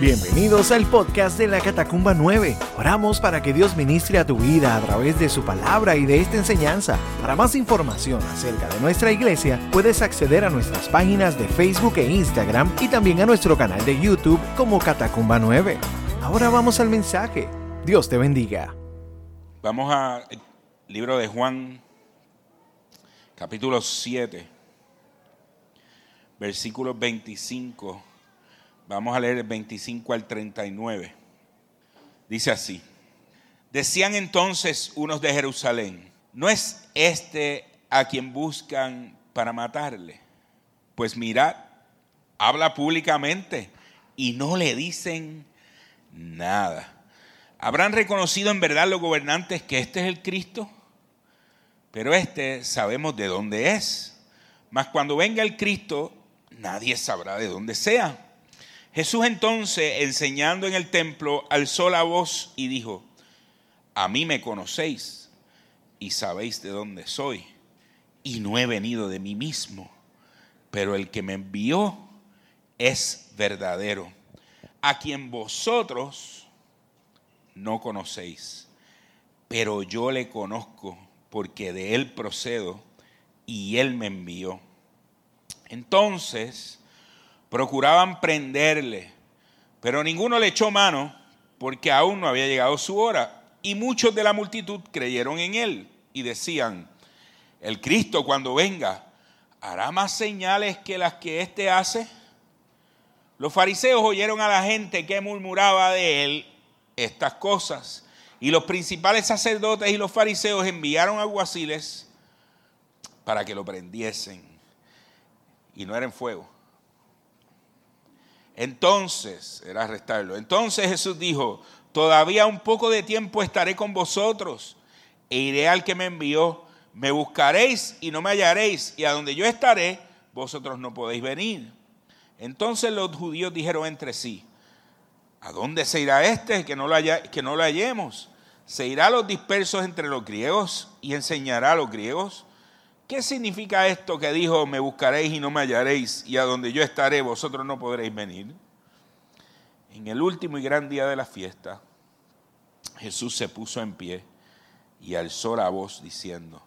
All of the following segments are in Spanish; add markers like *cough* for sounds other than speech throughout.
Bienvenidos al podcast de la Catacumba 9. Oramos para que Dios ministre a tu vida a través de su palabra y de esta enseñanza. Para más información acerca de nuestra iglesia, puedes acceder a nuestras páginas de Facebook e Instagram y también a nuestro canal de YouTube como Catacumba 9. Ahora vamos al mensaje. Dios te bendiga. Vamos al libro de Juan, capítulo 7, versículos 25 Vamos a leer el 25 al 39. Dice así. Decían entonces unos de Jerusalén, ¿no es este a quien buscan para matarle? Pues mirad, habla públicamente y no le dicen nada. ¿Habrán reconocido en verdad los gobernantes que este es el Cristo? Pero este sabemos de dónde es. Mas cuando venga el Cristo, nadie sabrá de dónde sea. Jesús entonces, enseñando en el templo, alzó la voz y dijo, a mí me conocéis y sabéis de dónde soy, y no he venido de mí mismo, pero el que me envió es verdadero, a quien vosotros no conocéis, pero yo le conozco porque de él procedo y él me envió. Entonces, procuraban prenderle, pero ninguno le echó mano porque aún no había llegado su hora. Y muchos de la multitud creyeron en él y decían, el Cristo cuando venga hará más señales que las que éste hace. Los fariseos oyeron a la gente que murmuraba de él estas cosas. Y los principales sacerdotes y los fariseos enviaron alguaciles para que lo prendiesen. Y no era en fuego entonces, era arrestarlo. Entonces Jesús dijo, todavía un poco de tiempo estaré con vosotros e iré al que me envió. Me buscaréis y no me hallaréis, y a donde yo estaré, vosotros no podéis venir. Entonces los judíos dijeron entre sí, ¿a dónde se irá este que no lo, que no lo hallemos? ¿Se irá a los dispersos entre los griegos y enseñará a los griegos? ¿Qué significa esto que dijo, me buscaréis y no me hallaréis, y a donde yo estaré vosotros no podréis venir? En el último y gran día de la fiesta, Jesús se puso en pie y alzó la voz diciendo,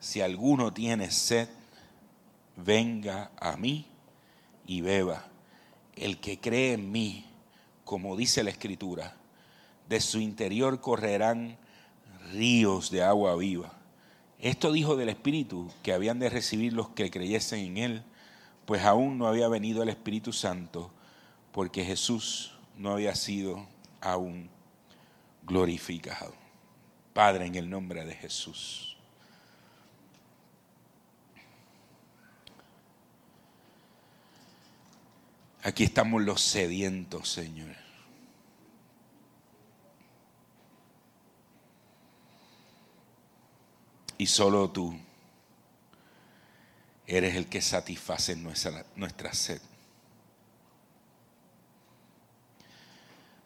si alguno tiene sed, venga a mí y beba. El que cree en mí, como dice la Escritura, de su interior correrán ríos de agua viva. Esto dijo del Espíritu que habían de recibir los que creyesen en Él, pues aún no había venido el Espíritu Santo, porque Jesús no había sido aún glorificado. Padre, en el nombre de Jesús. Aquí estamos los sedientos, Señor. Y solo tú eres el que satisface nuestra, sed.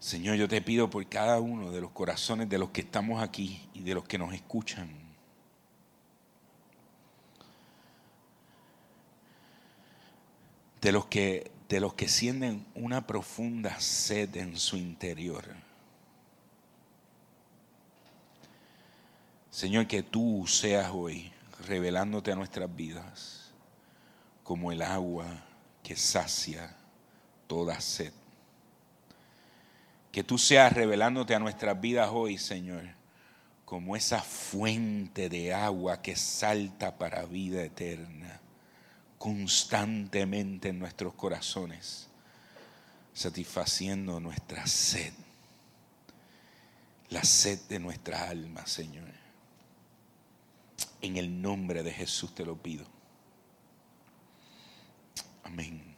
Señor, yo te pido por cada uno de los corazones de los que estamos aquí y de los que nos escuchan. De los que, de los que sienten una profunda sed en su interior. Señor, que tú seas hoy revelándote a nuestras vidas como el agua que sacia toda sed. Que tú seas revelándote a nuestras vidas hoy, Señor, como esa fuente de agua que salta para vida eterna, constantemente en nuestros corazones, satisfaciendo nuestra sed, la sed de nuestra alma, Señor. En el nombre de Jesús te lo pido. Amén.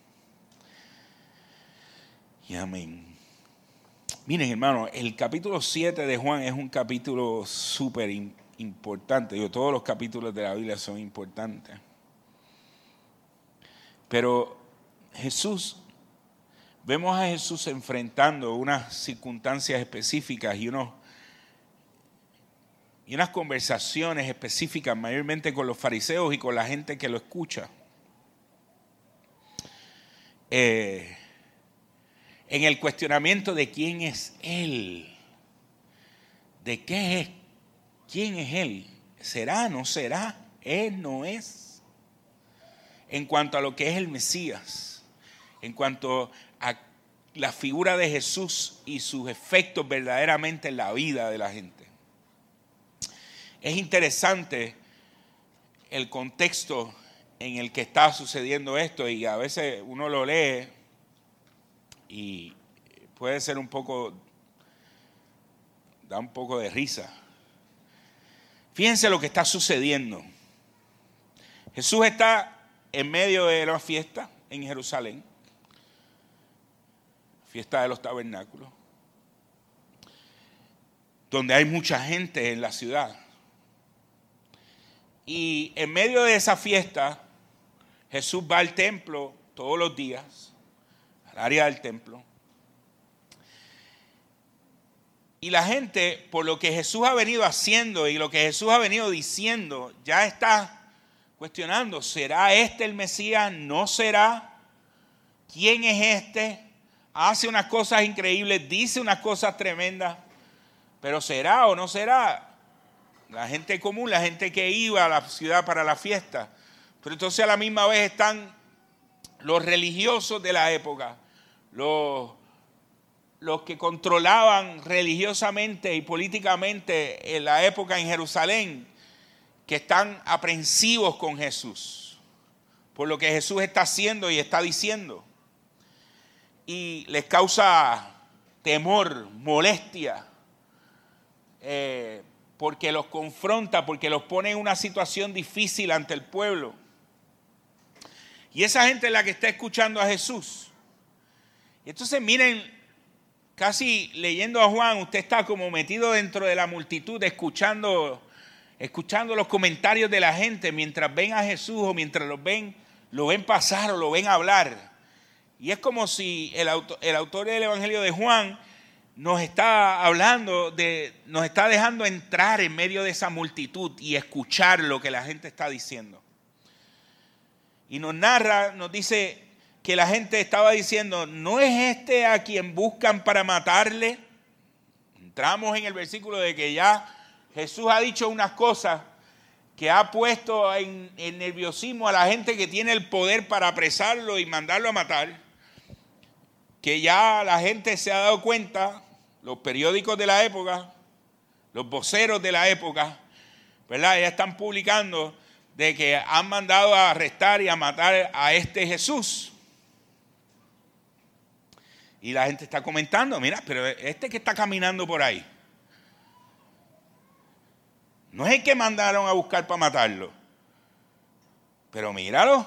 Y amén. Miren, hermano, el capítulo 7 de Juan es un capítulo súper importante. Yo, todos los capítulos de la Biblia son importantes. Pero Jesús, vemos a Jesús enfrentando unas circunstancias específicas y unos y unas conversaciones específicas, mayormente con los fariseos y con la gente que lo escucha. Eh, en el cuestionamiento de quién es Él. ¿De qué es? ¿Quién es Él? ¿Será? ¿No será? ¿Es? ¿No es? En cuanto a lo que es el Mesías, en cuanto a la figura de Jesús y sus efectos verdaderamente en la vida de la gente. Es interesante el contexto en el que está sucediendo esto y a veces uno lo lee y puede ser un poco, da un poco de risa. Fíjense lo que está sucediendo. Jesús está en medio de la fiesta en Jerusalén, fiesta de los tabernáculos, donde hay mucha gente en la ciudad. Y en medio de esa fiesta, Jesús va al templo todos los días, al área del templo. Y la gente, por lo que Jesús ha venido haciendo y lo que Jesús ha venido diciendo, ya está cuestionando, ¿será este el Mesías? ¿No será? ¿Quién es este? Hace unas cosas increíbles, dice unas cosas tremendas, pero ¿será o no será? La gente común, la gente que iba a la ciudad para la fiesta, pero entonces a la misma vez están los religiosos de la época, los, los que controlaban religiosamente y políticamente en la época en Jerusalén, que están aprensivos con Jesús, por lo que Jesús está haciendo y está diciendo. Y les causa temor, molestia, eh, porque los confronta, porque los pone en una situación difícil ante el pueblo. Y esa gente es la que está escuchando a Jesús. Y entonces miren, casi leyendo a Juan, usted está como metido dentro de la multitud, escuchando, escuchando los comentarios de la gente mientras ven a Jesús o mientras lo ven, lo ven pasar o lo ven hablar. Y es como si el el autor del Evangelio de Juan nos está hablando de, nos está dejando entrar en medio de esa multitud y escuchar lo que la gente está diciendo. Y nos narra, nos dice que la gente estaba diciendo, ¿no es este a quien buscan para matarle? Entramos en el versículo de que ya Jesús ha dicho unas cosas que ha puesto en, en nerviosismo a la gente que tiene el poder para apresarlo y mandarlo a matar, que ya la gente se ha dado cuenta, los periódicos de la época, los voceros de la época, ¿verdad? Ya están publicando de que han mandado a arrestar y a matar a este Jesús. Y la gente está comentando, mira, pero este que está caminando por ahí, no es el que mandaron a buscar para matarlo. Pero míralo,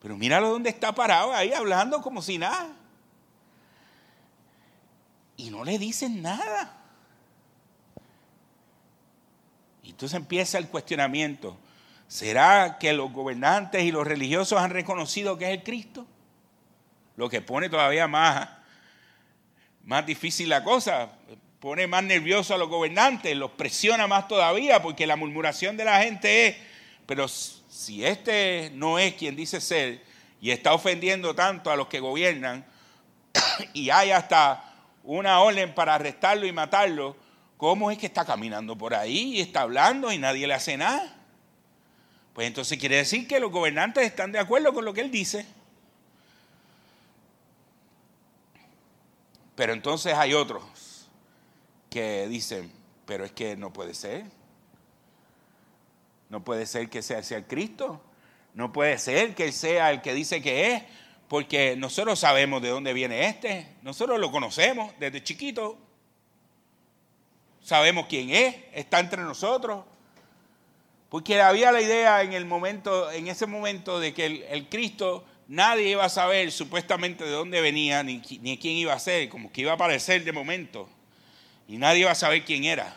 pero míralo donde está parado ahí hablando como si nada. Y no le dicen nada. Y entonces empieza el cuestionamiento. ¿Será que los gobernantes y los religiosos han reconocido que es el Cristo? Lo que pone todavía más, más difícil la cosa, pone más nervioso a los gobernantes, los presiona más todavía porque la murmuración de la gente es, pero si este no es quien dice ser y está ofendiendo tanto a los que gobiernan *coughs* y hay hasta una orden para arrestarlo y matarlo, ¿cómo es que está caminando por ahí y está hablando y nadie le hace nada? Pues entonces quiere decir que los gobernantes están de acuerdo con lo que él dice. Pero entonces hay otros que dicen, pero es que no puede ser. No puede ser que sea, sea el Cristo. No puede ser que él sea el que dice que es, porque nosotros sabemos de dónde viene este. Nosotros lo conocemos desde chiquito. Sabemos quién es, está entre nosotros. Porque había la idea en el momento, en ese momento de que el, Cristo nadie iba a saber supuestamente de dónde venía ni, quién iba a ser, como que iba a aparecer de momento. Y nadie iba a saber quién era,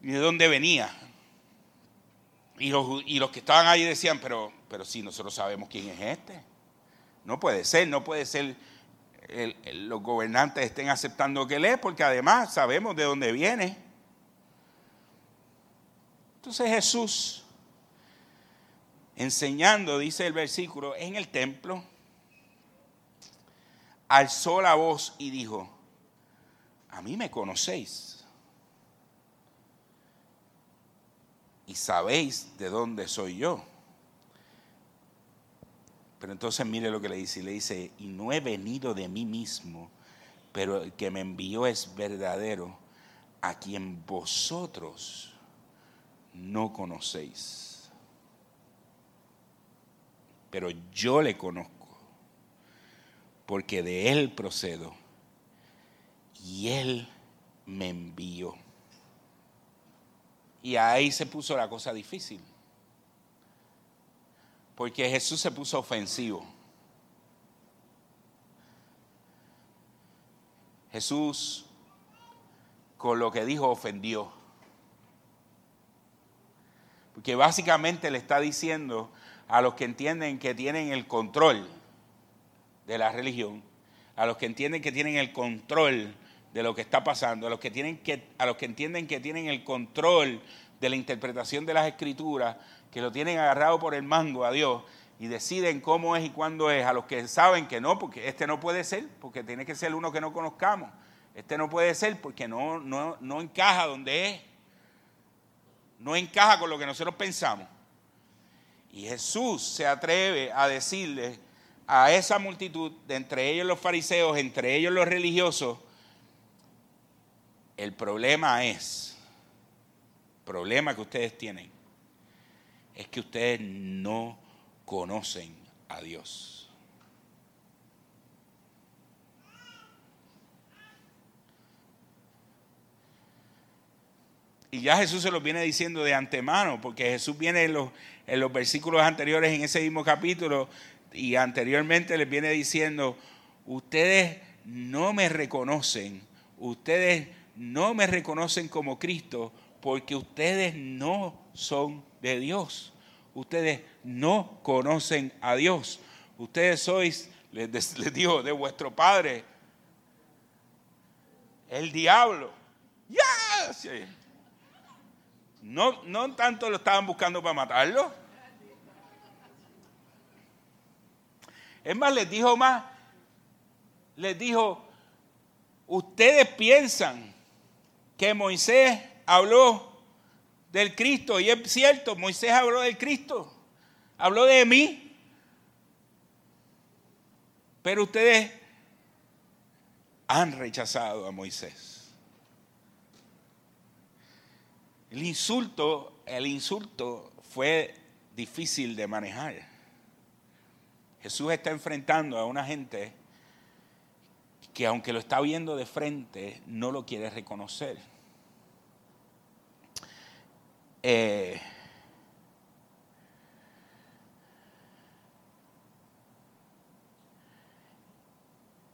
ni de dónde venía. Y los, y los que estaban ahí decían, pero, pero sí, nosotros sabemos quién es este. No puede ser, no puede ser los gobernantes estén aceptando que él es, porque además sabemos de dónde viene. Entonces Jesús, enseñando, dice el versículo, en el templo, alzó la voz y dijo, a mí me conocéis y sabéis de dónde soy yo. Pero entonces mire lo que le dice, le dice, y no he venido de mí mismo, pero el que me envió es verdadero, a quien vosotros no conocéis. Pero yo le conozco, porque de él procedo, y él me envió. Y ahí se puso la cosa difícil porque Jesús se puso ofensivo. Jesús con lo que dijo ofendió. Porque básicamente le está diciendo a los que entienden que tienen el control de la religión, a los que entienden que tienen el control de lo que está pasando, a los que, tienen que, a los que entienden que tienen el control de la interpretación de las escrituras, que lo tienen agarrado por el mango a Dios y deciden cómo es y cuándo es, a los que saben que no, porque este no puede ser, porque tiene que ser uno que no conozcamos, este no puede ser porque no, no, no encaja donde es, no encaja con lo que nosotros pensamos. Y Jesús se atreve a decirle a esa multitud, de entre ellos los fariseos, entre ellos los religiosos, el problema es, problema que ustedes tienen, es que ustedes no conocen a Dios. Y ya Jesús se lo viene diciendo de antemano, porque Jesús viene en los, en los versículos anteriores, en ese mismo capítulo, y anteriormente les viene diciendo, ustedes no me reconocen, ustedes no me reconocen como Cristo, porque ustedes no son de Dios. Ustedes no conocen a Dios. Ustedes sois, les, *laughs* digo, de vuestro padre, el diablo. Ya. No, no tanto lo estaban buscando para matarlo. Es más, les dijo más, les dijo, ustedes piensan que Moisés habló del Cristo. Y es cierto, Moisés habló del Cristo, habló de mí. Pero ustedes han rechazado a Moisés. El insulto, el insulto fue difícil de manejar. Jesús está enfrentando a una gente que aunque lo está viendo de frente, no lo quiere reconocer. Eh,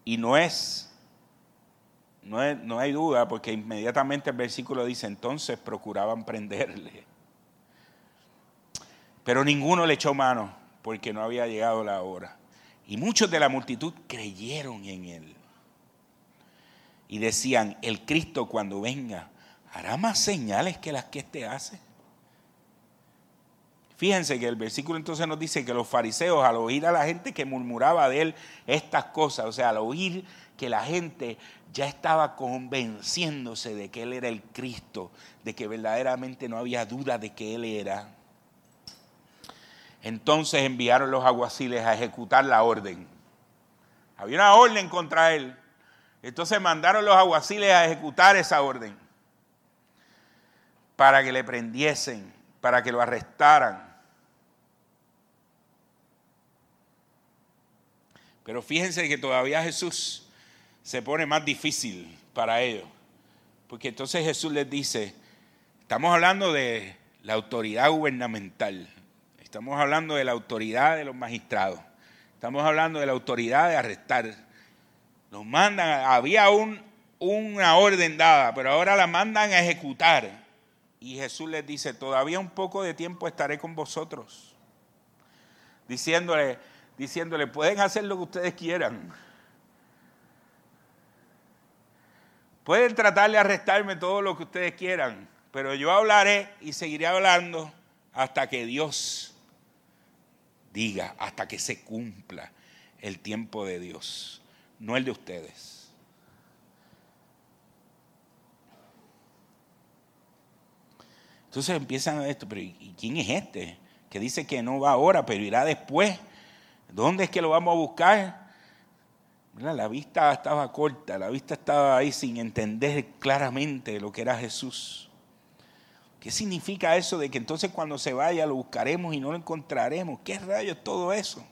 y no es, no no hay duda, porque inmediatamente el versículo dice, entonces procuraban prenderle. Pero ninguno le echó mano, porque no había llegado la hora. Y muchos de la multitud creyeron en él. Y decían, el Cristo cuando venga hará más señales que las que éste hace. Fíjense que el versículo entonces nos dice que los fariseos al oír a la gente que murmuraba de él estas cosas, o sea, al oír que la gente ya estaba convenciéndose de que él era el Cristo, de que verdaderamente no había duda de que él era, entonces enviaron los aguaciles a ejecutar la orden. Había una orden contra él. Entonces mandaron los aguaciles a ejecutar esa orden para que le prendiesen, para que lo arrestaran. Pero fíjense que todavía Jesús se pone más difícil para ellos. Porque entonces Jesús les dice, estamos hablando de la autoridad gubernamental, estamos hablando de la autoridad de los magistrados, estamos hablando de la autoridad de arrestar. Nos mandan, había un, una orden dada, pero ahora la mandan a ejecutar. Y Jesús les dice, todavía un poco de tiempo estaré con vosotros. Diciéndole, diciéndole, pueden hacer lo que ustedes quieran. Pueden tratar de arrestarme todo lo que ustedes quieran, pero yo hablaré y seguiré hablando hasta que Dios diga, hasta que se cumpla el tiempo de Dios. no el de ustedes. Entonces empiezan esto, pero ¿y quién es este? Que dice que no va ahora, pero irá después. ¿Dónde es que lo vamos a buscar? La vista estaba corta, la vista estaba ahí sin entender claramente lo que era Jesús. ¿Qué significa eso de que entonces cuando se vaya lo buscaremos y no lo encontraremos? ¿Qué rayos todo eso?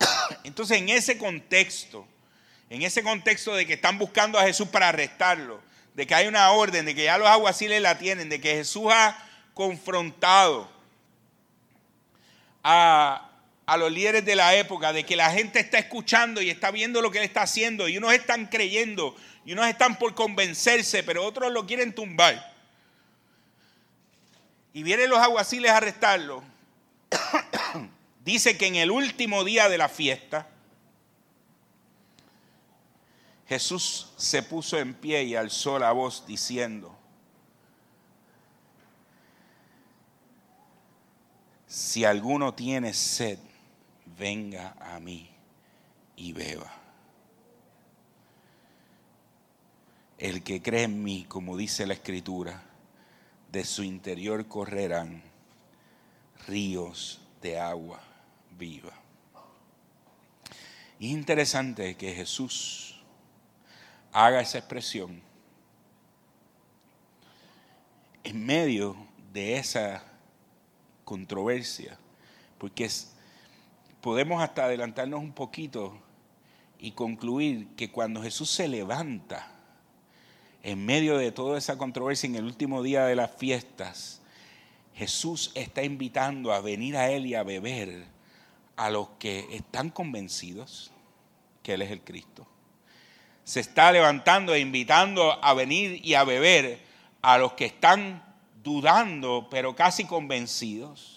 *coughs* Entonces en ese contexto, en ese contexto de que están buscando a Jesús para arrestarlo, de que hay una orden, de que ya los aguaciles la tienen, de que Jesús ha confrontado a, a los líderes de la época, de que la gente está escuchando y está viendo lo que él está haciendo, y unos están creyendo, y unos están por convencerse, pero otros lo quieren tumbar. Y vienen los aguaciles a arrestarlo. *coughs* Dice que en el último día de la fiesta, Jesús se puso en pie y alzó la voz diciendo, si alguno tiene sed, venga a mí y beba. El que cree en mí, como dice la escritura, de su interior correrán ríos de agua viva. Y interesante que Jesús haga esa expresión en medio de esa controversia, porque es, podemos hasta adelantarnos un poquito y concluir que cuando Jesús se levanta en medio de toda esa controversia en el último día de las fiestas, Jesús está invitando a venir a Él y a beber a los que están convencidos que Él es el Cristo. Se está levantando e invitando a venir y a beber a los que están dudando, pero casi convencidos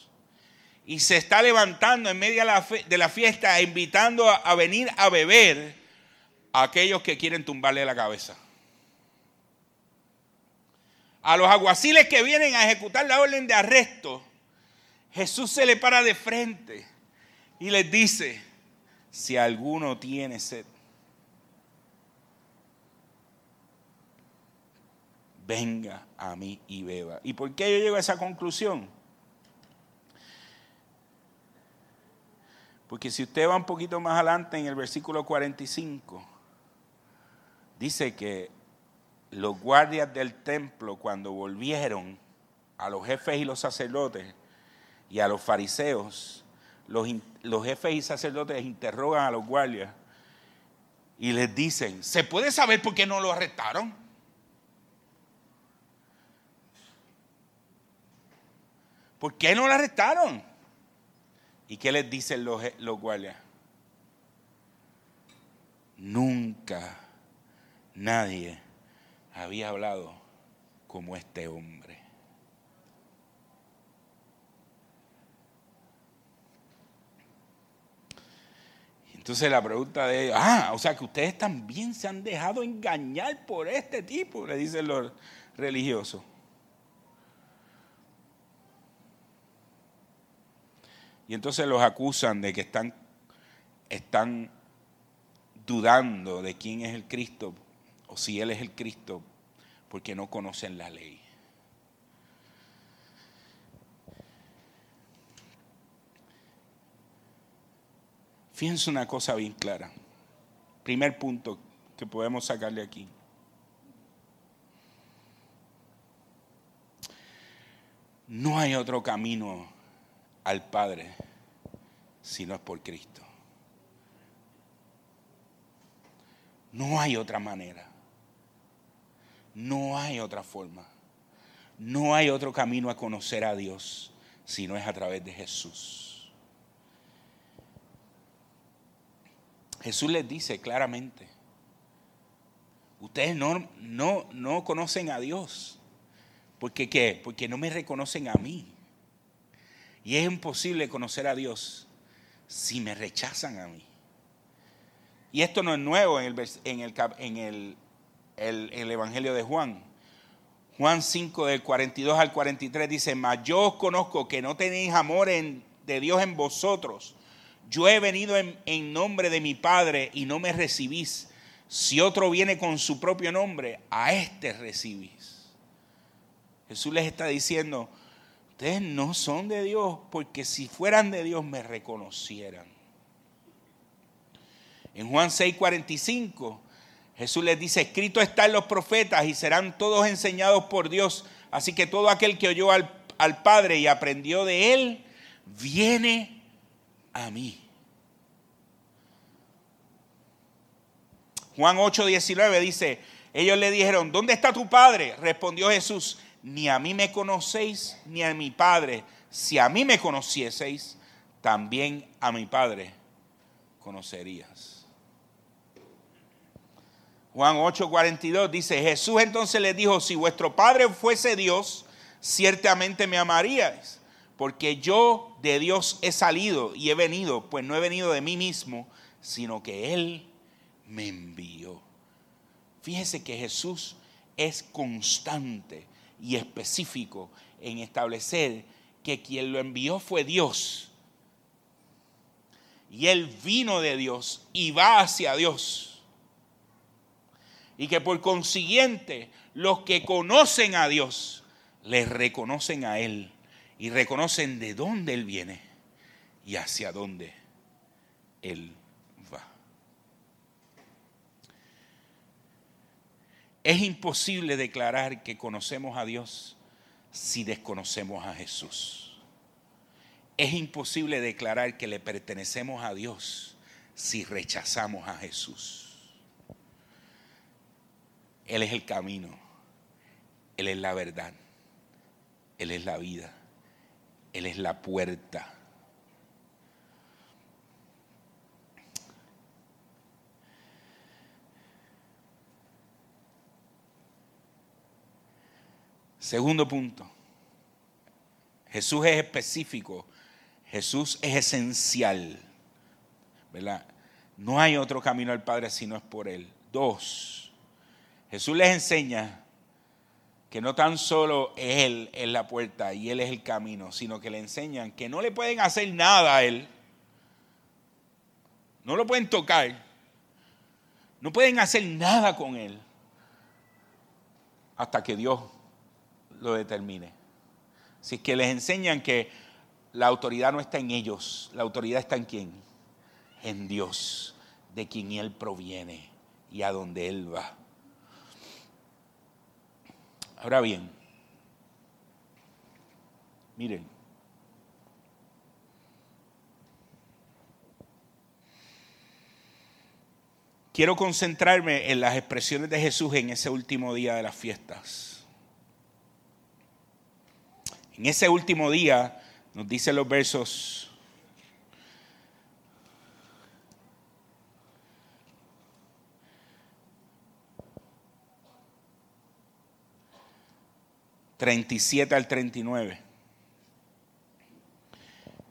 y se está levantando en medio de la fiesta, invitando a, venir a beber a aquellos que quieren tumbarle la cabeza. A los aguaciles que vienen a ejecutar la orden de arresto, Jesús se le para de frente y les dice, si alguno tiene sed, venga a mí y beba. ¿Y por qué yo llego a esa conclusión? Porque si usted va un poquito más adelante en el versículo 45, dice que los guardias del templo cuando volvieron a los jefes y los sacerdotes y a los fariseos, los, los jefes y sacerdotes interrogan a los guardias y les dicen, ¿se puede saber por qué no lo arrestaron? ¿Por qué no lo arrestaron? ¿Y qué les dicen los, los guardias? Nunca nadie había hablado como este hombre. Entonces la pregunta de ellos, ah, o sea que ustedes también se han dejado engañar por este tipo, le dicen los religiosos. Y entonces los acusan de que están, están dudando de quién es el Cristo o si Él es el Cristo porque no conocen la ley. Fíjense una cosa bien clara. Primer punto que podemos sacarle aquí. No hay otro camino al Padre si no es por Cristo. No hay otra manera. No hay otra forma. No hay otro camino a conocer a Dios si no es a través de Jesús. Jesús les dice claramente, ustedes no, no, no conocen a Dios. ¿Por qué? Porque no me reconocen a mí. Y es imposible conocer a Dios si me rechazan a mí. Y esto no es nuevo en el, en el, en el, el, Evangelio de Juan. Juan 5 del 42 al 43 dice, mas yo os conozco que no tenéis amor de Dios en vosotros. yo he venido en, en nombre de mi Padre y no me recibís. Si otro viene con su propio nombre, a este recibís. Jesús les está diciendo, ustedes no son de Dios, porque si fueran de Dios me reconocieran. En Juan 6:45, Jesús les dice, escrito está en los profetas y serán todos enseñados por Dios. Así que todo aquel que oyó al, al Padre y aprendió de él, viene a mí. Juan 8:19 dice, ellos le dijeron, ¿dónde está tu Padre? Respondió Jesús, ni a mí me conocéis, ni a mi Padre. Si a mí me conocieseis, también a mi Padre conocerías. Juan 8:42 dice, Jesús entonces les dijo, si vuestro Padre fuese Dios, ciertamente me amaríais, porque yo de Dios he salido y he venido, pues no he venido de mí mismo, sino que Él me envió. Fíjese que Jesús es constante y específico en establecer que quien lo envió fue Dios. Y Él vino de Dios y va hacia Dios. Y que por consiguiente los que conocen a Dios le reconocen a Él y reconocen de dónde Él viene y hacia dónde Él va. Es imposible declarar que conocemos a Dios si desconocemos a Jesús. Es imposible declarar que le pertenecemos a Dios si rechazamos a Jesús. Él es el camino, Él es la verdad, Él es la vida, Él es la puerta. Segundo punto. Jesús es específico. Jesús es esencial. ¿Verdad? No hay otro camino al Padre si no es por Él. Dos. Jesús les enseña que no tan solo Él es la puerta y Él es el camino, sino que le enseñan que no le pueden hacer nada a Él. No lo pueden tocar. No pueden hacer nada con Él hasta que Dios lo determine. Si es que les enseñan que la autoridad no está en ellos, la autoridad está en quién? En Dios, de quien Él proviene y a donde Él va. Ahora bien, miren, quiero concentrarme en las expresiones de Jesús en ese último día de las fiestas. En ese último día, nos dicen los versos ...37 al 39...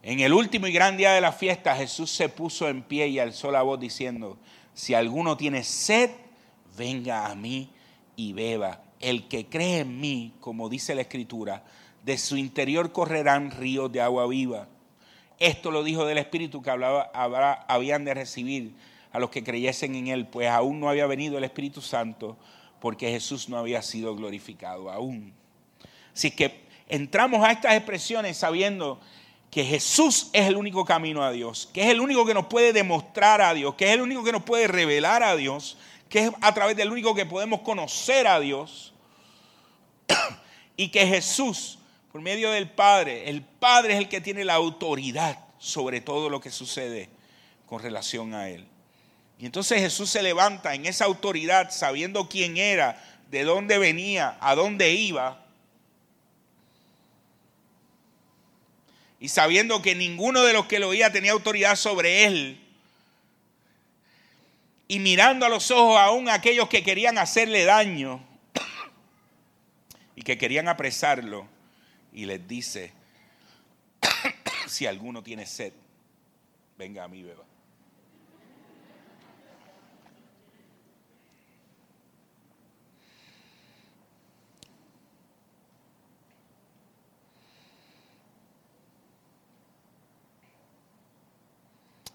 En el último y gran día de la fiesta, Jesús se puso en pie y alzó la voz diciendo, si alguno tiene sed, venga a mí y beba. El que cree en mí, como dice la Escritura, de su interior correrán ríos de agua viva. Esto lo dijo del Espíritu que hablaba, habían de recibir a los que creyesen en Él, pues aún no había venido el Espíritu Santo, porque Jesús no había sido glorificado aún. Así que entramos a estas expresiones sabiendo que Jesús es el único camino a Dios, que es el único que nos puede demostrar a Dios, que es el único que nos puede revelar a Dios, que es a través del único que podemos conocer a Dios, *coughs* y que Jesús por medio del Padre. El Padre es el que tiene la autoridad sobre todo lo que sucede con relación a Él. Y entonces Jesús se levanta en esa autoridad, sabiendo quién era, de dónde venía, a dónde iba. Y sabiendo que ninguno de los que lo oía tenía autoridad sobre él. Y mirando a los ojos aún a aquellos que querían hacerle daño y que querían apresarlo y les dice, *coughs* si alguno tiene sed, venga a mí, beba.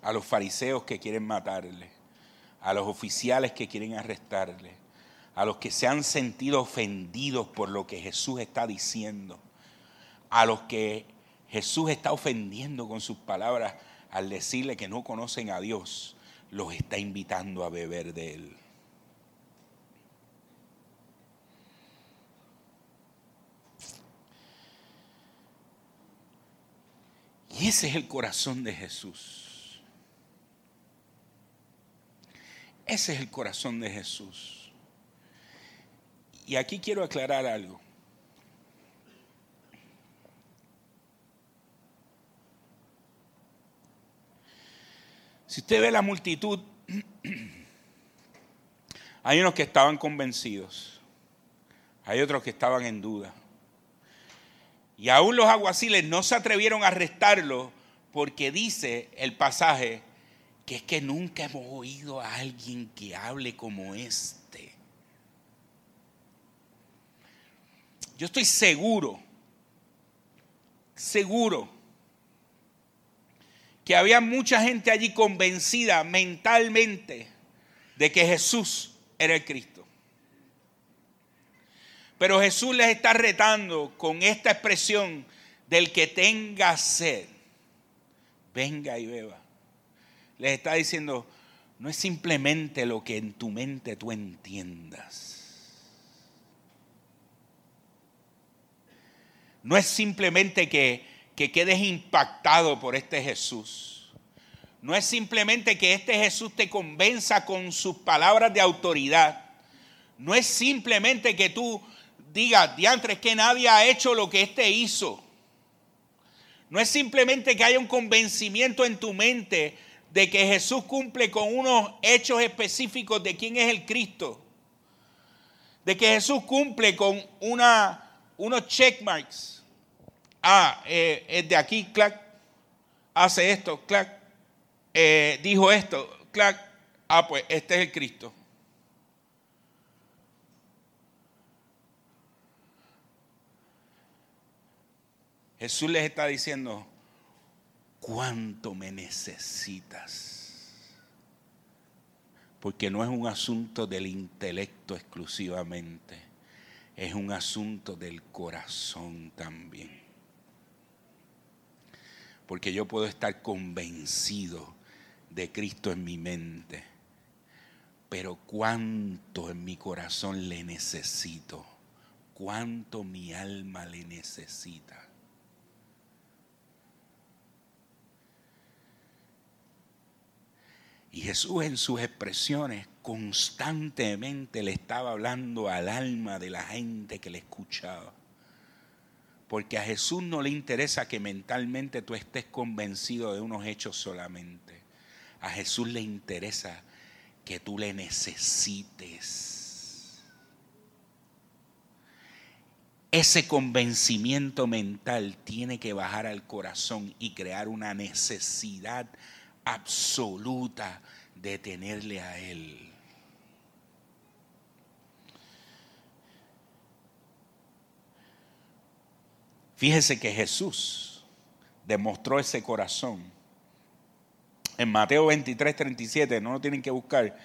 a los fariseos que quieren matarle, a los oficiales que quieren arrestarle, a los que se han sentido ofendidos por lo que Jesús está diciendo, a los que Jesús está ofendiendo con sus palabras al decirle que no conocen a Dios, los está invitando a beber de Él. Y ese es el corazón de Jesús. Ese es el corazón de Jesús. Y aquí quiero aclarar algo. Si usted ve la multitud, *clears throat* hay unos que estaban convencidos, hay otros que estaban en duda. Y aún los aguaciles no se atrevieron a arrestarlo porque dice el pasaje que es que nunca hemos oído a alguien que hable como este. Yo estoy seguro, seguro, que había mucha gente allí convencida mentalmente de que Jesús era el Cristo. Pero Jesús les está retando con esta expresión del que tenga sed, venga y beba. Les está diciendo, no es simplemente lo que en tu mente tú entiendas. No es simplemente que, que quedes impactado por este Jesús. No es simplemente que este Jesús te convenza con sus palabras de autoridad. No es simplemente que tú diga, diantres, que nadie ha hecho lo que éste hizo. No es simplemente que haya un convencimiento en tu mente de que Jesús cumple con unos hechos específicos de quién es el Cristo. De que Jesús cumple con una, unos checkmarks. Ah, eh, es de aquí, clac, hace esto, clac, eh, dijo esto, clac. Ah, pues este es el Cristo. Jesús les está diciendo, ¿cuánto me necesitas? Porque no es un asunto del intelecto exclusivamente, es un asunto del corazón también. Porque yo puedo estar convencido de Cristo en mi mente, pero cuánto en mi corazón le necesito, cuánto mi alma le necesita. Y Jesús en sus expresiones constantemente le estaba hablando al alma de la gente que le escuchaba. Porque a Jesús no le interesa que mentalmente tú estés convencido de unos hechos solamente. A Jesús le interesa que tú le necesites. Ese convencimiento mental tiene que bajar al corazón y crear una necesidad absoluta de tenerle a Él. Fíjese que Jesús demostró ese corazón. En Mateo 23, 37, no lo tienen que buscar.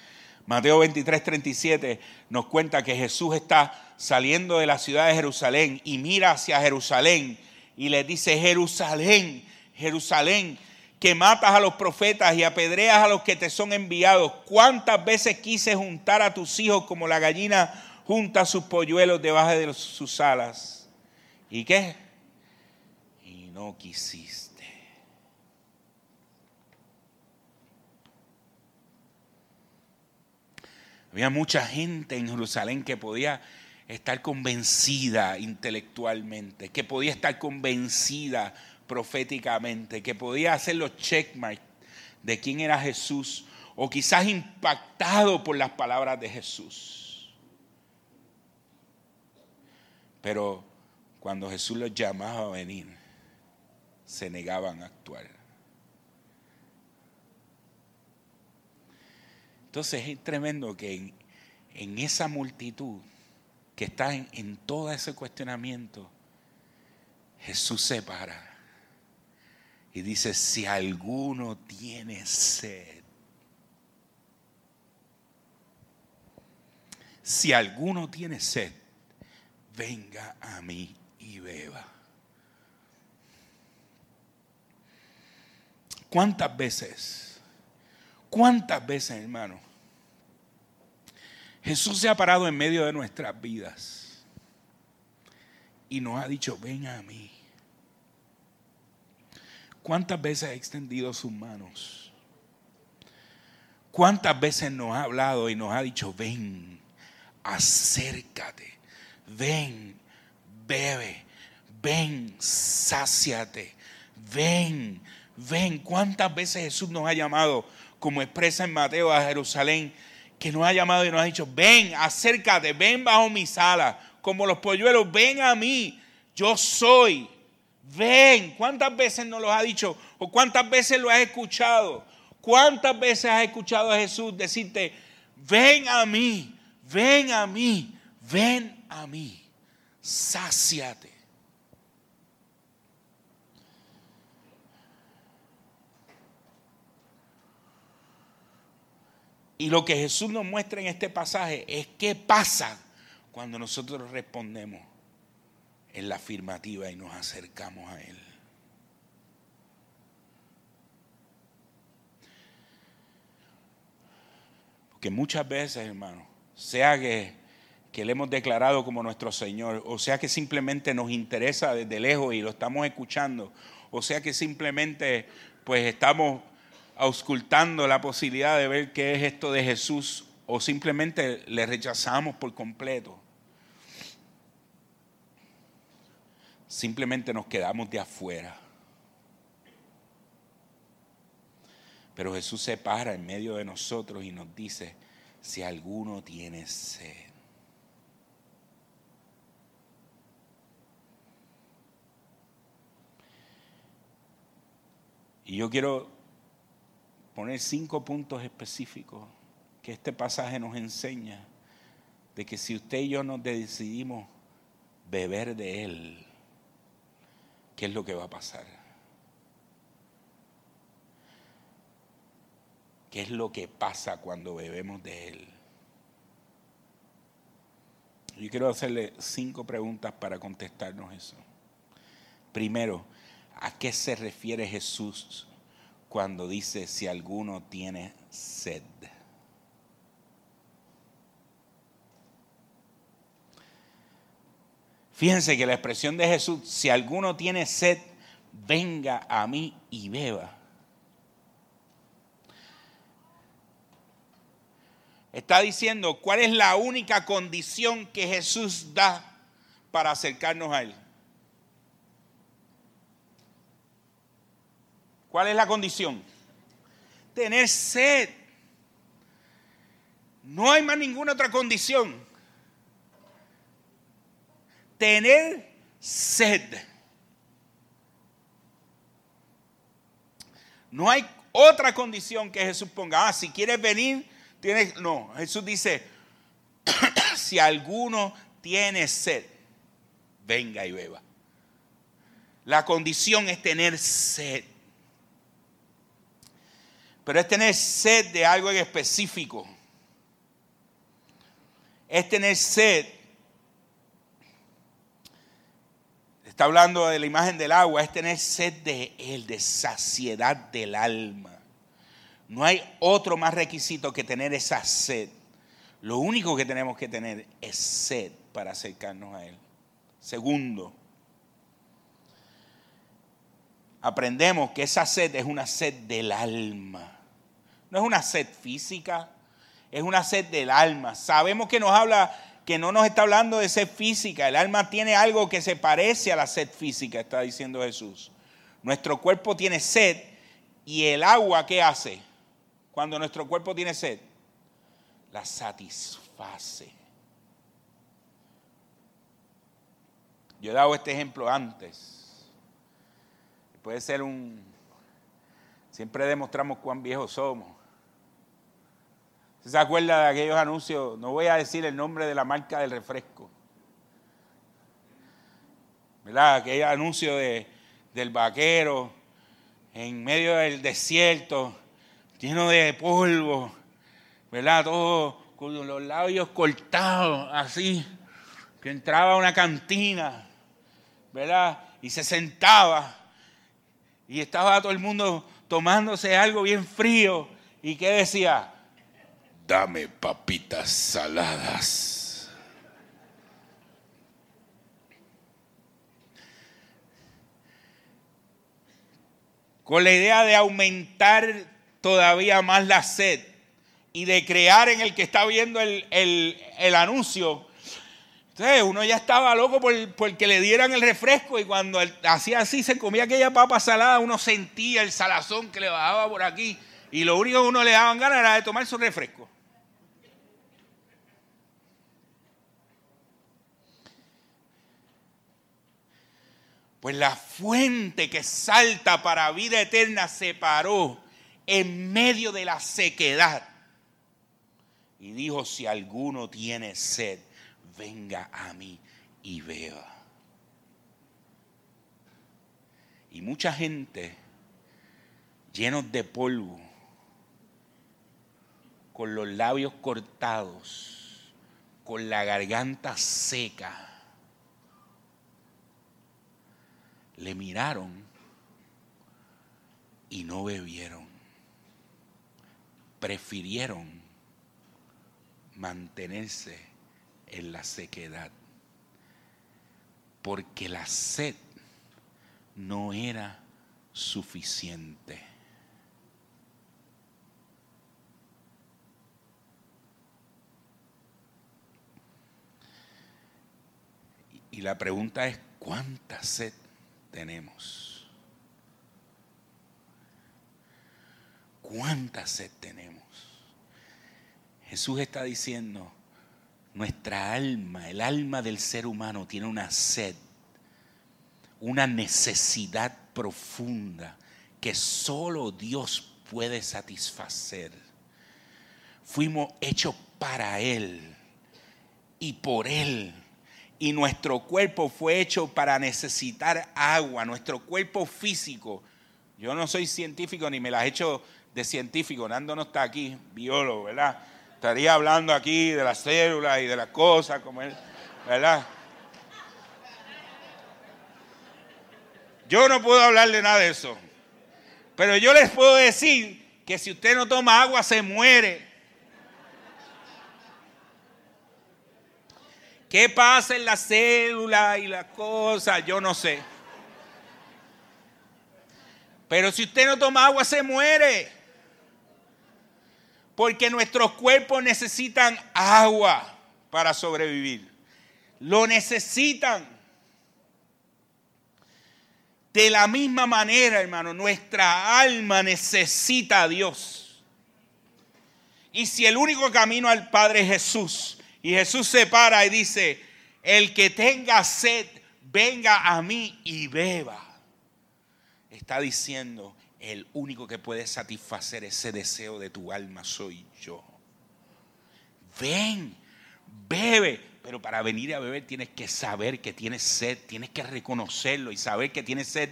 Mateo 23, 37 nos cuenta que Jesús está saliendo de la ciudad de Jerusalén y mira hacia Jerusalén y le dice, Jerusalén, Jerusalén, que matas a los profetas y apedreas a los que te son enviados. ¿Cuántas veces quise juntar a tus hijos como la gallina junta sus polluelos debajo de sus alas? ¿Y qué? No quisiste. Había mucha gente en Jerusalén que podía estar convencida intelectualmente, que podía estar convencida proféticamente, que podía hacer los checkmarks de quién era Jesús, o quizás impactado por las palabras de Jesús. Pero cuando Jesús los llamaba a venir, se negaban a actuar. Entonces es tremendo que en, esa multitud que está en, en todo ese cuestionamiento, Jesús se para Y dice, si alguno tiene sed, si alguno tiene sed, venga a mí y beba. ¿Cuántas veces? ¿Cuántas veces, hermano? Jesús se ha parado en medio de nuestras vidas y nos ha dicho, ven a mí. ¿Cuántas veces ha extendido sus manos? ¿Cuántas veces nos ha hablado y nos ha dicho, ven, acércate, ven, bebe, ven, sáciate, ven, ven. ¿Cuántas veces Jesús nos ha llamado, como expresa en Mateo a Jerusalén, que nos ha llamado y nos ha dicho, ven, acércate, ven bajo mi sala, como los polluelos, ven a mí, yo soy, ven. ¿Cuántas veces nos lo ha dicho o cuántas veces lo has escuchado? ¿Cuántas veces has escuchado a Jesús decirte, ven a mí, ven a mí, ven a mí, sáciate? Y lo que Jesús nos muestra en este pasaje es qué pasa cuando nosotros respondemos en la afirmativa y nos acercamos a Él. Porque muchas veces, hermano, sea que, que le hemos declarado como nuestro Señor, o sea que simplemente nos interesa desde lejos y lo estamos escuchando, o sea que simplemente pues estamos auscultando la posibilidad de ver qué es esto de Jesús o simplemente le rechazamos por completo. Simplemente nos quedamos de afuera. Pero Jesús se para en medio de nosotros y nos dice, si alguno tiene sed. Y yo quiero poner cinco puntos específicos que este pasaje nos enseña de que si usted y yo nos decidimos beber de Él, ¿qué es lo que va a pasar? ¿Qué es lo que pasa cuando bebemos de Él? Yo quiero hacerle cinco preguntas para contestarnos eso. Primero, ¿a qué se refiere Jesús cuando dice si alguno tiene sed. Fíjense que la expresión de Jesús, si alguno tiene sed, venga a mí y beba. Está diciendo cuál es la única condición que Jesús da para acercarnos a Él. ¿Cuál es la condición? Tener sed. No hay más ninguna otra condición. Tener sed. No hay otra condición que Jesús ponga. Ah, si quieres venir, tienes. No, Jesús dice: *clears throat* si alguno tiene sed, venga y beba. La condición es tener sed pero es tener sed de algo en específico. Es tener sed. Está hablando de la imagen del agua, es tener sed de él, de saciedad del alma. No hay otro más requisito que tener esa sed. Lo único que tenemos que tener es sed para acercarnos a Él. Segundo, aprendemos que esa sed es una sed del alma. No es una sed física, es una sed del alma. Sabemos que nos habla, que no nos está hablando de sed física. El alma tiene algo que se parece a la sed física, está diciendo Jesús. Nuestro cuerpo tiene sed y el agua, ¿qué hace? Cuando nuestro cuerpo tiene sed, la satisface. Yo he dado este ejemplo antes. Puede ser un... Siempre demostramos cuán viejos somos. ¿Se acuerda de aquellos anuncios? No voy a decir el nombre de la marca del refresco. ¿Verdad? Aquel anuncio de, del vaquero en medio del desierto, lleno de polvo, ¿verdad? Todo con los labios cortados, así, que entraba a una cantina, ¿verdad? Y se sentaba y estaba todo el mundo tomándose algo bien frío. ¿Y qué decía? Dame papitas saladas. Con la idea de aumentar todavía más la sed y de crear en el que está viendo el, el anuncio entonces uno ya estaba loco por, que le dieran el refresco y cuando hacía así, se comía aquella papa salada, uno sentía el salazón que le bajaba por aquí y lo único que uno le daban ganas era de tomar su refresco. Pues la fuente que salta para vida eterna se paró en medio de la sequedad. Y dijo, si alguno tiene sed, venga a mí y vea. Y mucha gente llenos de polvo, con los labios cortados, con la garganta seca, le miraron y no bebieron. Prefirieron mantenerse en la sequedad, porque la sed no era suficiente. Y la pregunta es, ¿cuánta sed tenemos? ¿Cuánta sed tenemos? Jesús está diciendo, nuestra alma, el alma del ser humano tiene una sed, una necesidad profunda que solo Dios puede satisfacer. Fuimos hechos para Él y por Él. Y nuestro cuerpo fue hecho para necesitar agua, nuestro cuerpo físico. Yo no soy científico ni me las he hecho de científico, Nando no está aquí, biólogo, ¿verdad? estaría hablando aquí de las células y de las cosas, como él, ¿verdad? Yo no puedo hablar de nada de eso. Pero yo les puedo decir que si usted no toma agua se muere. ¿Qué pasa en las células y las cosas? Yo no sé. Pero si usted no toma agua se muere porque nuestros cuerpos necesitan agua para sobrevivir. Lo necesitan. De la misma manera, hermano, nuestra alma necesita a Dios. Y si el único camino al Padre es Jesús, y Jesús se para y dice, el que tenga sed, venga a mí y beba. Está diciendo, el único que puede satisfacer ese deseo de tu alma soy yo. Ven, bebe. Pero para venir a beber tienes que saber que tienes sed, tienes que reconocerlo y saber que tienes sed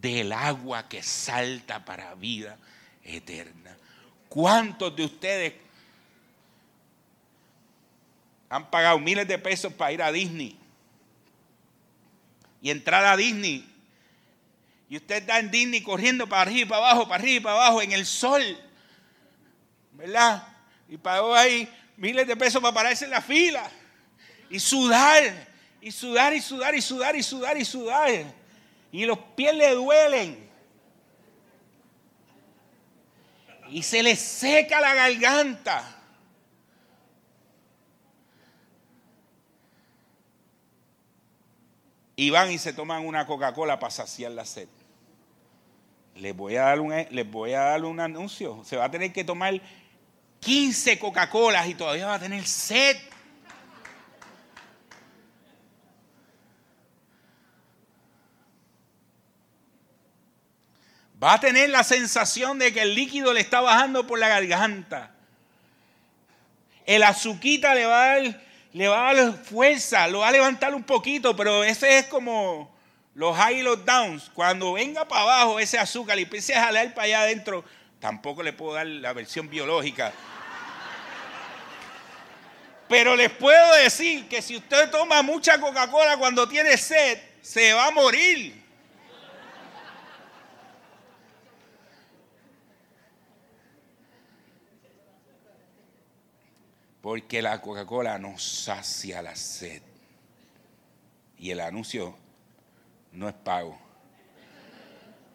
del agua que salta para vida eterna. ¿Cuántos de ustedes han pagado miles de pesos para ir a Disney? Y entrar a Disney y usted está en Disney corriendo para arriba y para abajo, para arriba y para abajo, en el sol. ¿Verdad? Y pagó ahí miles de pesos para pararse en la fila. Y sudar, y sudar, y sudar, y sudar, y sudar, y sudar. Y los pies le duelen. Y se le seca la garganta. Y van y se toman una Coca-Cola para saciar la sed. Les voy, a dar un, les voy a dar un anuncio. Se va a tener que tomar 15 Coca-Colas y todavía va a tener sed. Va a tener la sensación de que el líquido le está bajando por la garganta. El azuquita le va a dar le va a dar fuerza, lo va a levantar un poquito, pero ese es como, los high y los downs, cuando venga para abajo ese azúcar y empiece a jalar para allá adentro, tampoco le puedo dar la versión biológica. Pero les puedo decir que si usted toma mucha Coca-Cola cuando tiene sed, se va a morir. Porque la Coca-Cola no sacia la sed. Y el anuncio no es pago.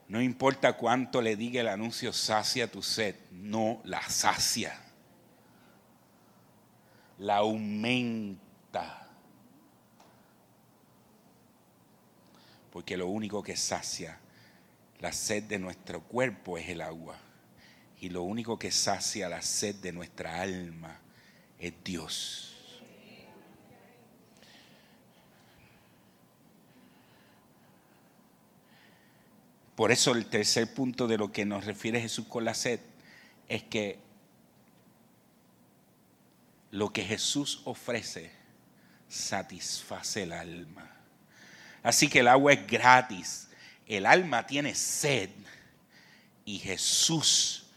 No importa cuánto le diga el anuncio, sacia tu sed, no la sacia. La aumenta. Porque lo único que sacia la sed de nuestro cuerpo es el agua. Y lo único que sacia la sed de nuestra alma es Dios. Por eso el tercer punto de lo que nos refiere Jesús con la sed es que lo que Jesús ofrece satisface el alma. Así que el agua es gratis, el alma tiene sed y Jesús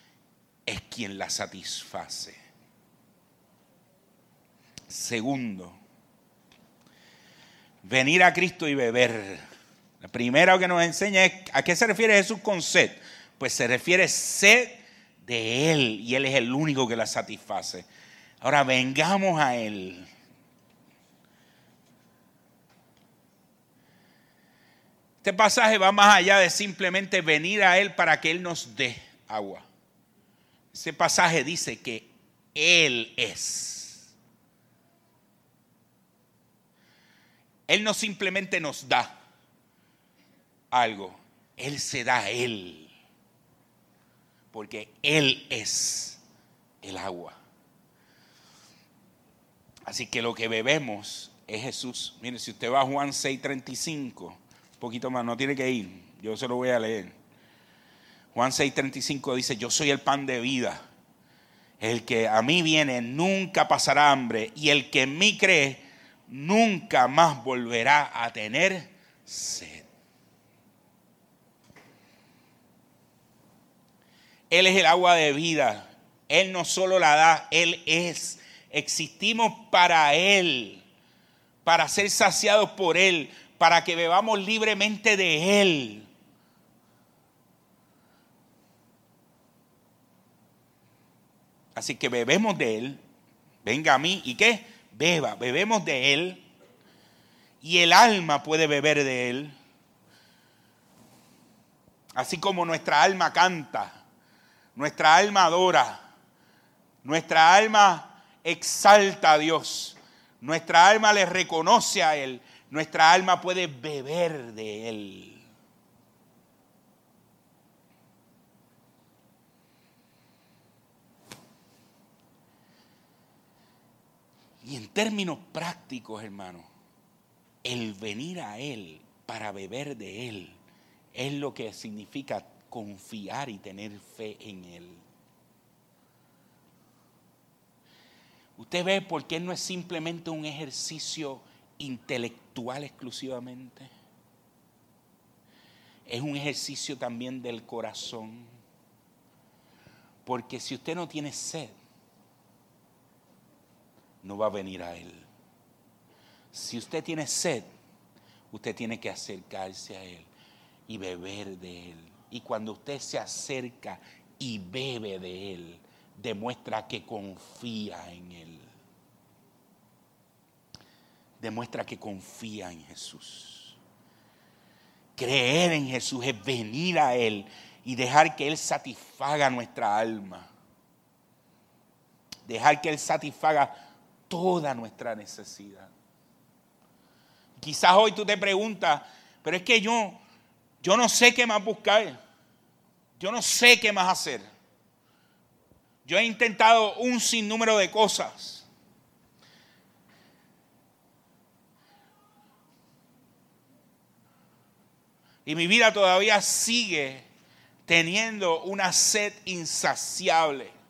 es quien la satisface. Segundo, venir a Cristo y beber la primera que nos enseña es a qué se refiere Jesús con sed. Pues se refiere sed de Él y Él es el único que la satisface. Ahora vengamos a Él. Este pasaje va más allá de simplemente venir a Él para que Él nos dé agua. Ese pasaje dice que Él es. Él no simplemente nos da algo, Él se da a Él. Porque Él es el agua. Así que lo que bebemos es Jesús. Mire, si usted va a Juan 6:35, un poquito más, no tiene que ir, yo se lo voy a leer. Juan 6:35 dice, yo soy el pan de vida. El que a mí viene nunca pasará hambre y el que en mí cree nunca más volverá a tener sed. Él es el agua de vida. Él no solo la da, Él es. Existimos para Él, para ser saciados por Él, para que bebamos libremente de Él. Así que bebemos de Él. Venga a mí y qué? Beba, bebemos de Él. Y el alma puede beber de Él. Así como nuestra alma canta nuestra alma adora, nuestra alma exalta a Dios, nuestra alma le reconoce a Él, nuestra alma puede beber de Él. Y en términos prácticos, hermano, el venir a Él para beber de Él es lo que significa confiar y tener fe en Él. Usted ve por qué no es simplemente un ejercicio intelectual exclusivamente. Es un ejercicio también del corazón. Porque si usted no tiene sed, no va a venir a Él. Si usted tiene sed, usted tiene que acercarse a Él y beber de Él. Y cuando usted se acerca y bebe de Él, demuestra que confía en Él. Demuestra que confía en Jesús. Creer en Jesús es venir a Él y dejar que Él satisfaga nuestra alma. Dejar que Él satisfaga toda nuestra necesidad. Quizás hoy tú te preguntas, pero es que yo, yo no sé qué más buscar. Yo no sé qué más hacer. Yo he intentado un sinnúmero de cosas. Y mi vida todavía sigue teniendo una sed insaciable.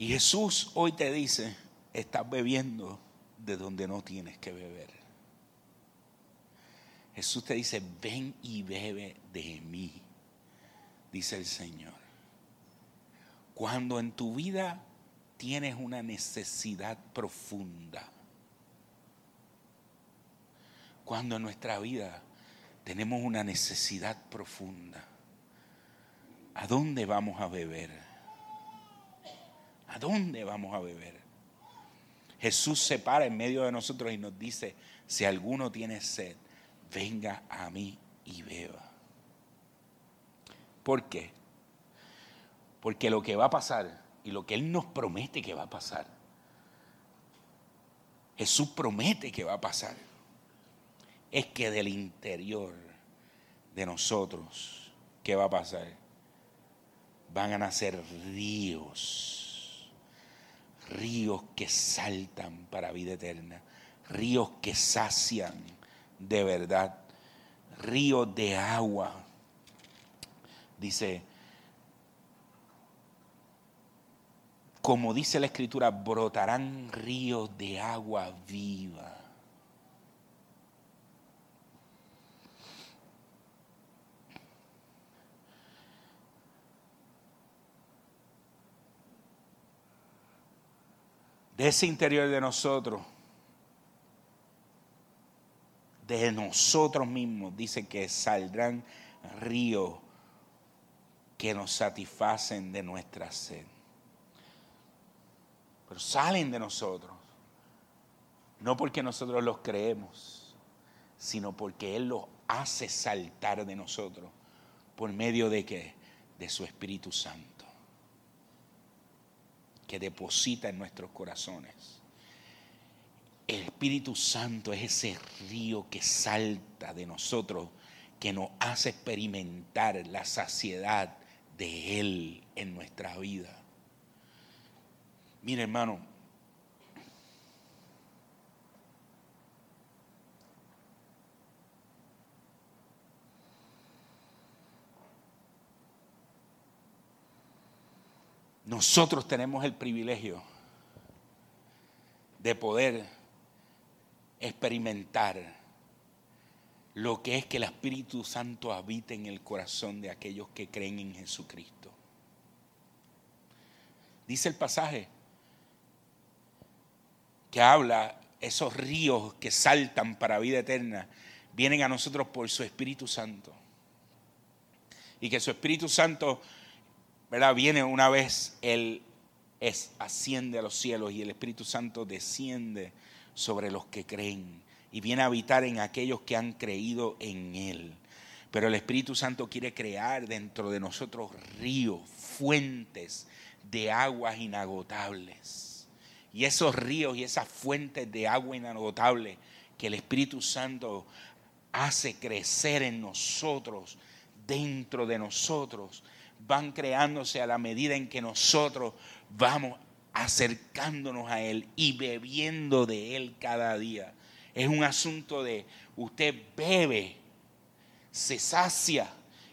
Y Jesús hoy te dice, estás bebiendo de donde no tienes que beber. Jesús te dice, ven y bebe de mí, dice el Señor. Cuando en tu vida tienes una necesidad profunda, cuando en nuestra vida tenemos una necesidad profunda, ¿a dónde vamos a beber? ¿A dónde vamos a beber? Jesús se para en medio de nosotros y nos dice, si alguno tiene sed, venga a mí y beba. ¿Por qué? Porque lo que va a pasar y lo que Él nos promete que va a pasar, Jesús promete que va a pasar, es que del interior de nosotros, ¿qué va a pasar? Van a nacer ríos, ríos que saltan para vida eterna, ríos que sacian de verdad, ríos de agua. Dice, como dice la escritura, brotarán ríos de agua viva. De ese interior de nosotros de nosotros mismos, dice que saldrán ríos que nos satisfacen de nuestra sed. Pero salen de nosotros, no porque nosotros los creemos, sino porque Él los hace saltar de nosotros por medio de qué? De su Espíritu Santo, que deposita en nuestros corazones. El Espíritu Santo es ese río que salta de nosotros, que nos hace experimentar la saciedad de Él en nuestra vida. Mire hermano, nosotros tenemos el privilegio de poder experimentar lo que es que el Espíritu Santo habite en el corazón de aquellos que creen en Jesucristo. Dice el pasaje que habla esos ríos que saltan para vida eterna, vienen a nosotros por su Espíritu Santo. Y que su Espíritu Santo, ¿verdad? Viene una vez, Él es, asciende a los cielos y el Espíritu Santo desciende sobre los que creen y viene a habitar en aquellos que han creído en Él. Pero el Espíritu Santo quiere crear dentro de nosotros ríos, fuentes de aguas inagotables. Y esos ríos y esas fuentes de agua inagotable que el Espíritu Santo hace crecer en nosotros, dentro de nosotros, van creándose a la medida en que nosotros vamos acercándonos a Él y bebiendo de Él cada día. Es un asunto de usted bebe, se sacia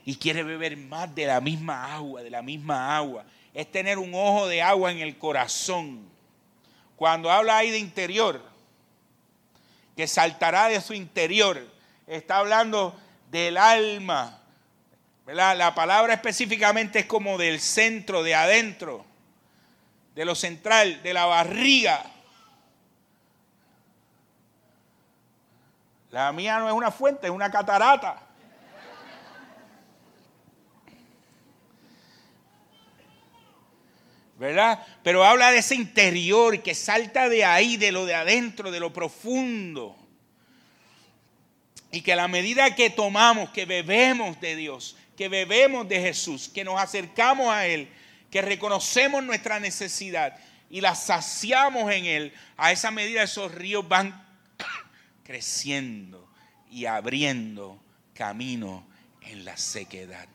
y quiere beber más de la misma agua, de la misma agua. Es tener un ojo de agua en el corazón. Cuando habla ahí de interior, que saltará de su interior, está hablando del alma. La palabra específicamente es como del centro, de adentro de lo central, de la barriga. La mía no es una fuente, es una catarata. ¿Verdad? Pero habla de ese interior que salta de ahí, de lo de adentro, de lo profundo. Y que a la medida que tomamos, que bebemos de Dios, que bebemos de Jesús, que nos acercamos a Él, que reconocemos nuestra necesidad y la saciamos en Él, a esa medida esos ríos van *coughs* creciendo y abriendo camino en la sequedad.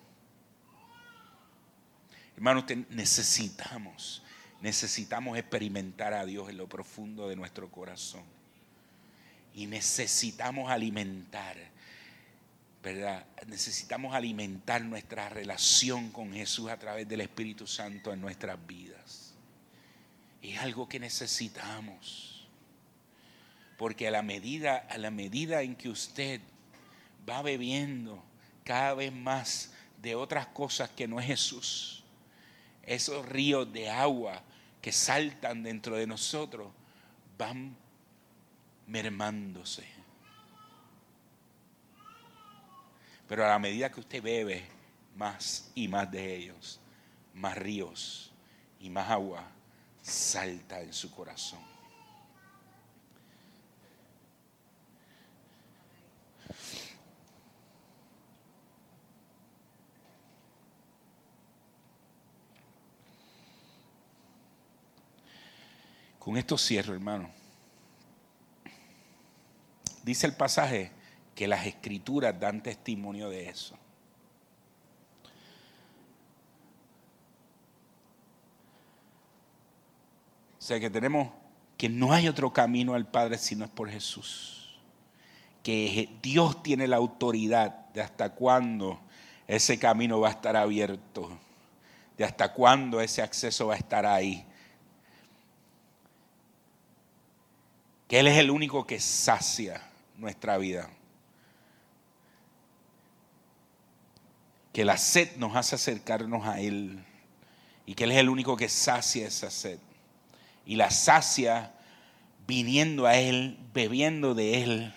Hermanos, necesitamos, necesitamos experimentar a Dios en lo profundo de nuestro corazón. Y necesitamos alimentar ¿verdad? Necesitamos alimentar nuestra relación con Jesús a través del Espíritu Santo en nuestras vidas. Es algo que necesitamos. Porque a la medida, a la medida en que usted va bebiendo cada vez más de otras cosas que no es Jesús, esos ríos de agua que saltan dentro de nosotros van mermándose. Pero a la medida que usted bebe más y más de ellos, más ríos y más agua salta en su corazón. Con esto cierro, hermano. Dice el pasaje que las escrituras dan testimonio de eso. O sea que tenemos que no hay otro camino al Padre si no es por Jesús. Que Dios tiene la autoridad de hasta cuándo ese camino va a estar abierto, de hasta cuándo ese acceso va a estar ahí. Que Él es el único que sacia nuestra vida. Que la sed nos hace acercarnos a Él y que Él es el único que sacia esa sed y la sacia viniendo a Él, bebiendo de Él,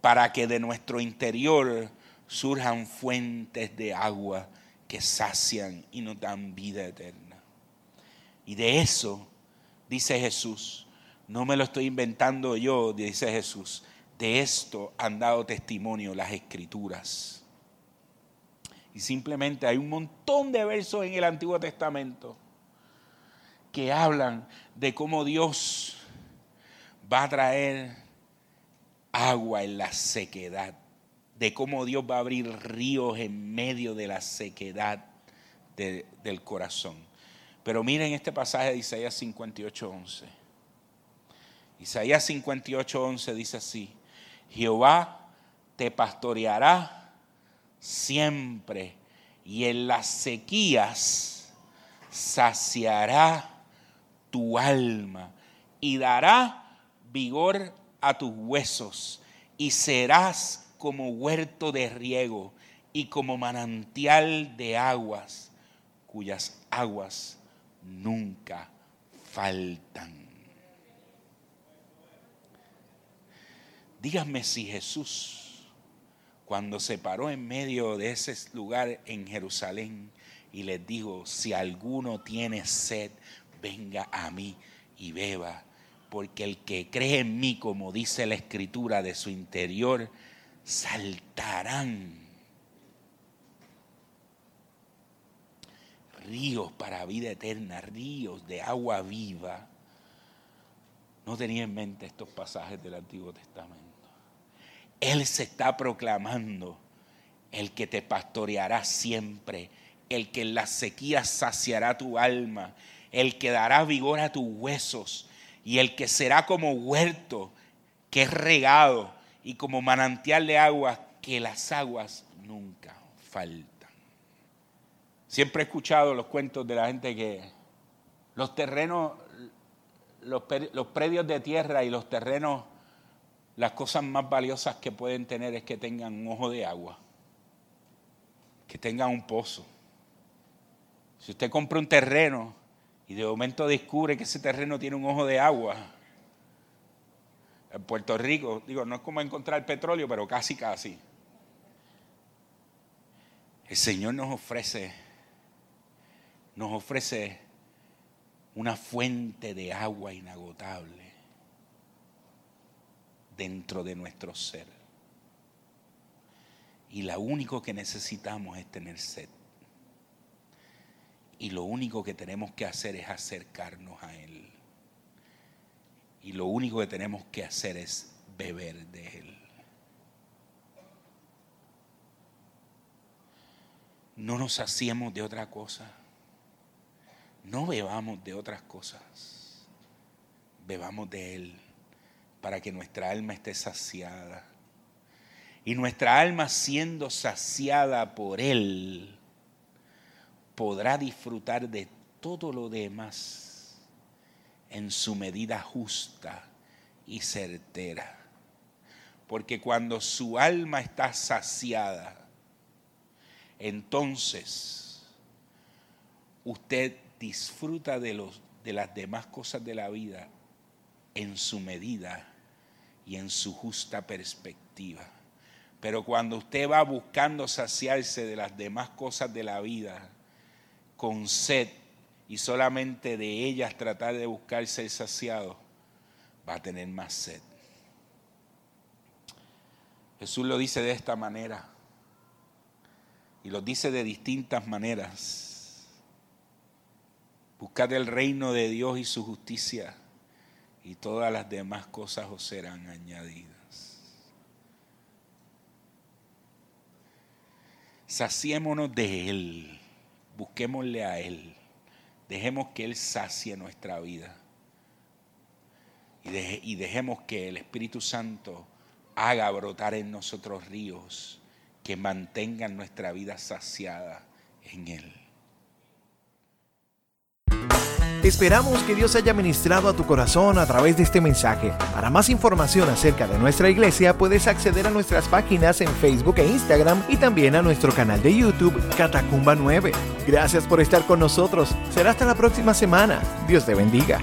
para que de nuestro interior surjan fuentes de agua que sacian y nos dan vida eterna. Y de eso, dice Jesús, no me lo estoy inventando yo, dice Jesús, de esto han dado testimonio las escrituras. Y simplemente hay un montón de versos en el Antiguo Testamento que hablan de cómo Dios va a traer agua en la sequedad, de cómo Dios va a abrir ríos en medio de la sequedad del corazón. Pero miren este pasaje de Isaías 58:11. Isaías 58:11 dice así: Jehová te pastoreará siempre y en las sequías saciará tu alma y dará vigor a tus huesos y serás como huerto de riego y como manantial de aguas cuyas aguas nunca faltan. Díganme si Jesús, cuando se paró en medio de ese lugar en Jerusalén y les dijo, si alguno tiene sed, venga a mí y beba, porque el que cree en mí, como dice la escritura, de su interior saltarán ríos para vida eterna, ríos de agua viva. No tenía en mente estos pasajes del Antiguo Testamento. Él se está proclamando el que te pastoreará siempre, el que en la sequía saciará tu alma, el que dará vigor a tus huesos y el que será como huerto que es regado y como manantial de agua que las aguas nunca faltan. Siempre he escuchado los cuentos de la gente que los terrenos, los, los predios de tierra y los terrenos, las cosas más valiosas que pueden tener es que tengan un ojo de agua, que tengan un pozo. Si usted compra un terreno y de momento descubre que ese terreno tiene un ojo de agua. En Puerto Rico, digo, no es como encontrar petróleo, pero casi, casi. El Señor nos ofrece, nos ofrece una fuente de agua inagotable dentro de nuestro ser. Y lo único que necesitamos es tener sed. Y lo único que tenemos que hacer es acercarnos a Él. Y lo único que tenemos que hacer es beber de Él. No nos hacíamos de otra cosa. No bebamos de otras cosas. Bebamos de Él para que nuestra alma esté saciada. Y nuestra alma siendo saciada por Él, podrá disfrutar de todo lo demás en su medida justa y certera. Porque cuando su alma está saciada, entonces usted disfruta de, los, de las demás cosas de la vida en su medida y en su justa perspectiva. Pero cuando usted va buscando saciarse de las demás cosas de la vida con sed y solamente de ellas tratar de buscar ser saciado, va a tener más sed. Jesús lo dice de esta manera y lo dice de distintas maneras. Buscad el reino de Dios y su justicia y todas las demás cosas os serán añadidas. Saciémonos de Él, busquémosle a Él, dejemos que Él sacie nuestra vida y, dejemos que el Espíritu Santo haga brotar en nosotros ríos que mantengan nuestra vida saciada en Él. Esperamos que Dios haya ministrado a tu corazón a través de este mensaje. Para más información acerca de nuestra iglesia puedes acceder a nuestras páginas en Facebook e Instagram y también a nuestro canal de YouTube Catacumba 9. Gracias por estar con nosotros. Será hasta la próxima semana. Dios te bendiga.